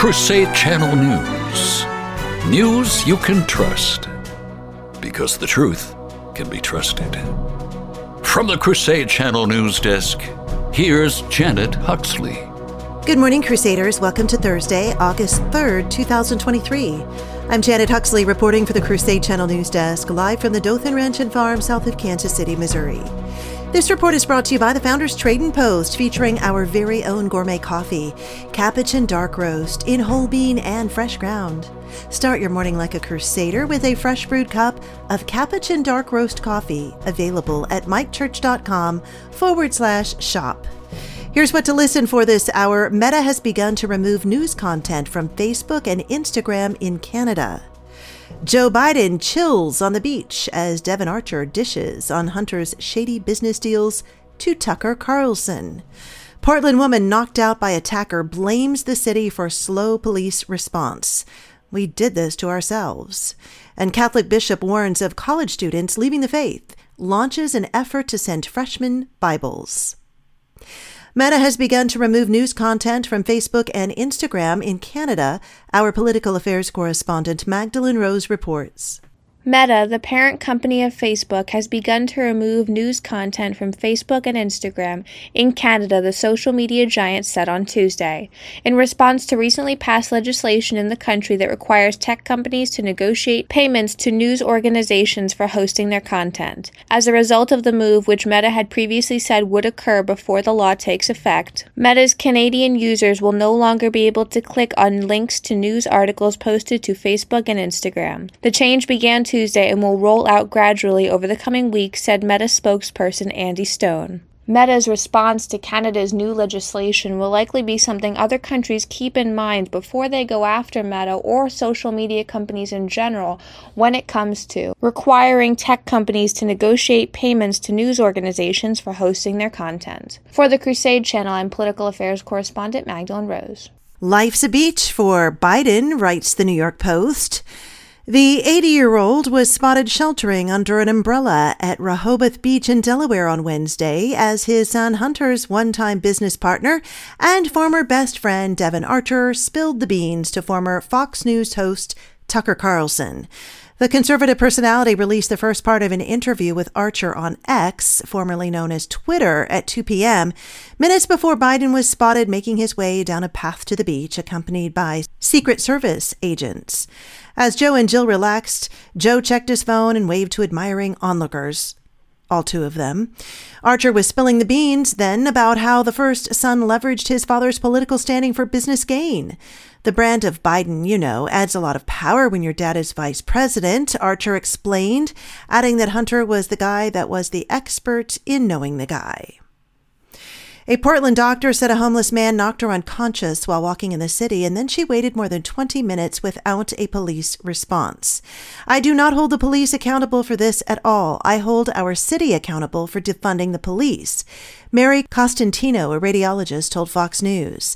Crusade Channel News. News you can trust. Because the truth can be trusted. From the Crusade Channel News Desk, here's Janet Huxley. Good morning, Crusaders. Welcome to Thursday, August 3rd, 2023. I'm Janet Huxley reporting for the Crusade Channel News Desk, live from the Dothan Ranch and Farm south of Kansas City, Missouri. This report is brought to you by the Founders Trade and Post, featuring our very own gourmet coffee, Capuchin Dark Roast, in whole bean and fresh ground. Start your morning like a crusader with a fresh brewed cup of Capuchin Dark Roast coffee, available at mikechurch.com forward slash shop. Here's what to listen for this hour Meta has begun to remove news content from Facebook and Instagram in Canada. Joe Biden chills on the beach as Devon Archer dishes on Hunter's shady business deals to Tucker Carlson. Portland woman knocked out by attacker blames the city for slow police response. We did this to ourselves. And Catholic bishop warns of college students leaving the faith, launches an effort to send freshmen Bibles. Meta has begun to remove news content from Facebook and Instagram in Canada, our political affairs correspondent Mahgdalen Rose reports. Meta, the parent company of Facebook, has begun to remove news content from Facebook and Instagram in Canada, the social media giant said on Tuesday, in response to recently passed legislation in the country that requires tech companies to negotiate payments to news organizations for hosting their content. As a result of the move, which Meta had previously said would occur before the law takes effect, Meta's Canadian users will no longer be able to click on links to news articles posted to Facebook and Instagram. The change began Tuesday and will roll out gradually over the coming weeks, said Meta spokesperson Andy Stone. Meta's response to Canada's new legislation will likely be something other countries keep in mind before they go after Meta or social media companies in general when it comes to requiring tech companies to negotiate payments to news organizations for hosting their content. For the Crusade Channel, I'm political affairs correspondent Mahgdalen Rose. Life's a beach for Biden, writes the New York Post. The 80 year old was spotted sheltering under an umbrella at Rehoboth Beach in Delaware on Wednesday as his son Hunter's one time business partner and former best friend Devon Archer spilled the beans to former Fox News host Tucker Carlson. The conservative personality released the first part of an interview with Archer on X, formerly known as Twitter, at 2 p.m., minutes before Biden was spotted making his way down a path to the beach, accompanied by Secret Service agents. As Joe and Jill relaxed, Joe checked his phone and waved to admiring onlookers. All two of them. Archer was spilling the beans then about how the first son leveraged his father's political standing for business gain. The brand of Biden, you know, adds a lot of power when your dad is vice president, Archer explained, adding that Hunter was the guy that was the expert in knowing the guy. A Portland doctor said a homeless man knocked her unconscious while walking in the city, and then she waited more than 20 minutes without a police response. I do not hold the police accountable for this at all. I hold our city accountable for defunding the police. Mary Costantino, a radiologist, told Fox News.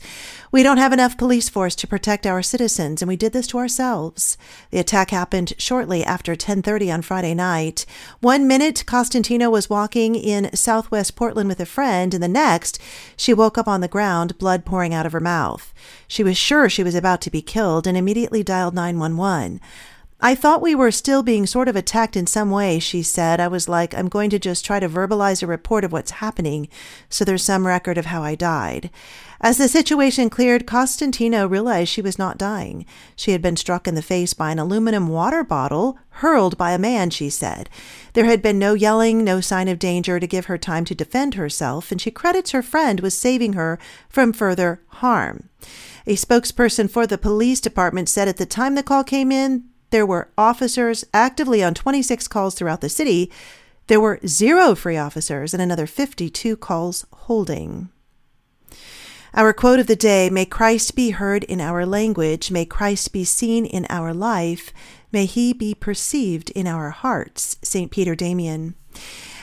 We don't have enough police force to protect our citizens, and we did this to ourselves. The attack happened shortly after 10:30 on Friday night. One minute, Costantino was walking in southwest Portland with a friend, and the next, she woke up on the ground, blood pouring out of her mouth. She was sure she was about to be killed and immediately dialed 911. I thought we were still being sort of attacked in some way, she said. I was like, I'm going to just try to verbalize a report of what's happening so there's some record of how I died. As the situation cleared, Costantino realized she was not dying. She had been struck in the face by an aluminum water bottle hurled by a man, she said. There had been no yelling, no sign of danger to give her time to defend herself, and she credits her friend with saving her from further harm. A spokesperson for the police department said at the time the call came in, there were officers actively on 26 calls throughout the city. There were zero free officers and another 52 calls holding. Our quote of the day May Christ be heard in our language, may Christ be seen in our life, may he be perceived in our hearts. St. Peter Damian.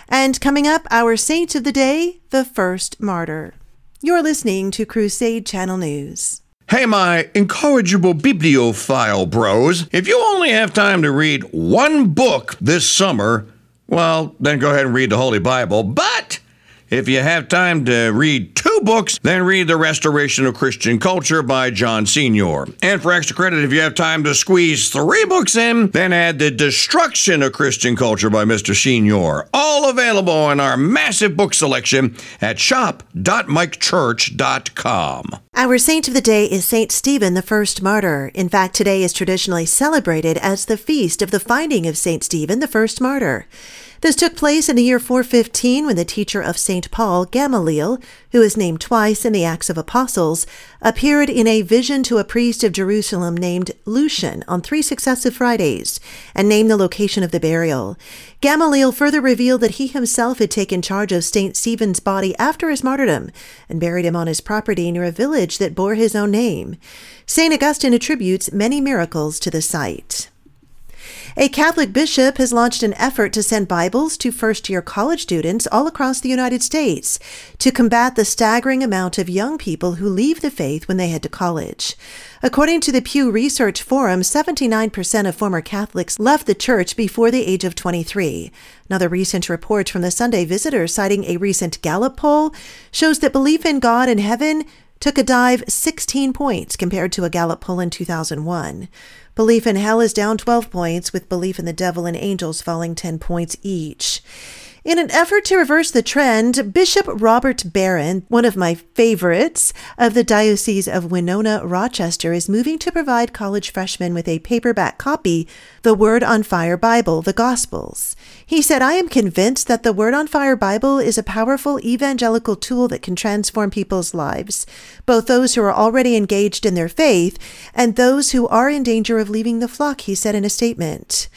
And coming up, our saint of the day, the first martyr. You're listening to Crusade Channel News. Hey, my incorrigible bibliophile bros, if you only have time to read one book this summer, well, then go ahead and read the Holy Bible. But If you have time to read two books, then read The Restoration of Christian Culture by John Senior. And for extra credit, if you have time to squeeze three books in, then add The Destruction of Christian Culture by Mr. Senior. All available in our massive book selection at shop.mikechurch.com. Our saint of the day is Saint Stephen, the first martyr. In fact, today is traditionally celebrated as the feast of the finding of Saint Stephen, the first martyr. This took place in the year 415 when the teacher of St. Paul, Gamaliel, who is named twice in the Acts of Apostles, appeared in a vision to a priest of Jerusalem named Lucian on three successive Fridays and named the location of the burial. Gamaliel further revealed that he himself had taken charge of St. Stephen's body after his martyrdom and buried him on his property near a village that bore his own name. St. Augustine attributes many miracles to the site. A Catholic bishop has launched an effort to send Bibles to first year college students all across the United States to combat the staggering amount of young people who leave the faith when they head to college. According to the Pew Research Forum, 79% of former Catholics left the church before the age of 23. Another recent report from the Sunday Visitor, citing a recent Gallup poll, shows that belief in God and heaven took a dive 16 points compared to a Gallup poll in 2001. Belief in hell is down 12 points, with belief in the devil and angels falling 10 points each. In an effort to reverse the trend, Bishop Robert Barron, one of my favorites of the Diocese of Winona Rochester, is moving to provide college freshmen with a paperback copy, The Word on Fire Bible, the Gospels. He said, I am convinced that the Word on Fire Bible is a powerful evangelical tool that can transform people's lives, both those who are already engaged in their faith and those who are in danger of leaving the flock, he said in a statement.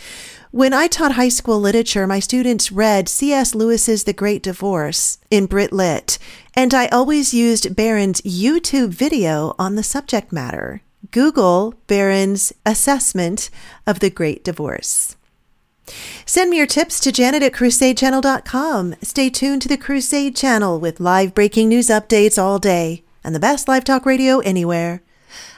When I taught high school literature, my students read C.S. Lewis's The Great Divorce in Brit Lit, and I always used Barron's YouTube video on the subject matter. Google Barron's assessment of The Great Divorce. Send me your tips to janet at crusadechannel.com. Stay tuned to the Crusade Channel with live breaking news updates all day and the best live talk radio anywhere.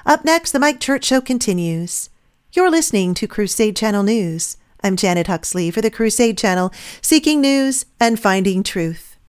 Up next, the Mike Church Show continues. You're listening to Crusade Channel News. I'm Janet Huxley for the Crusade Channel, seeking news and finding truth.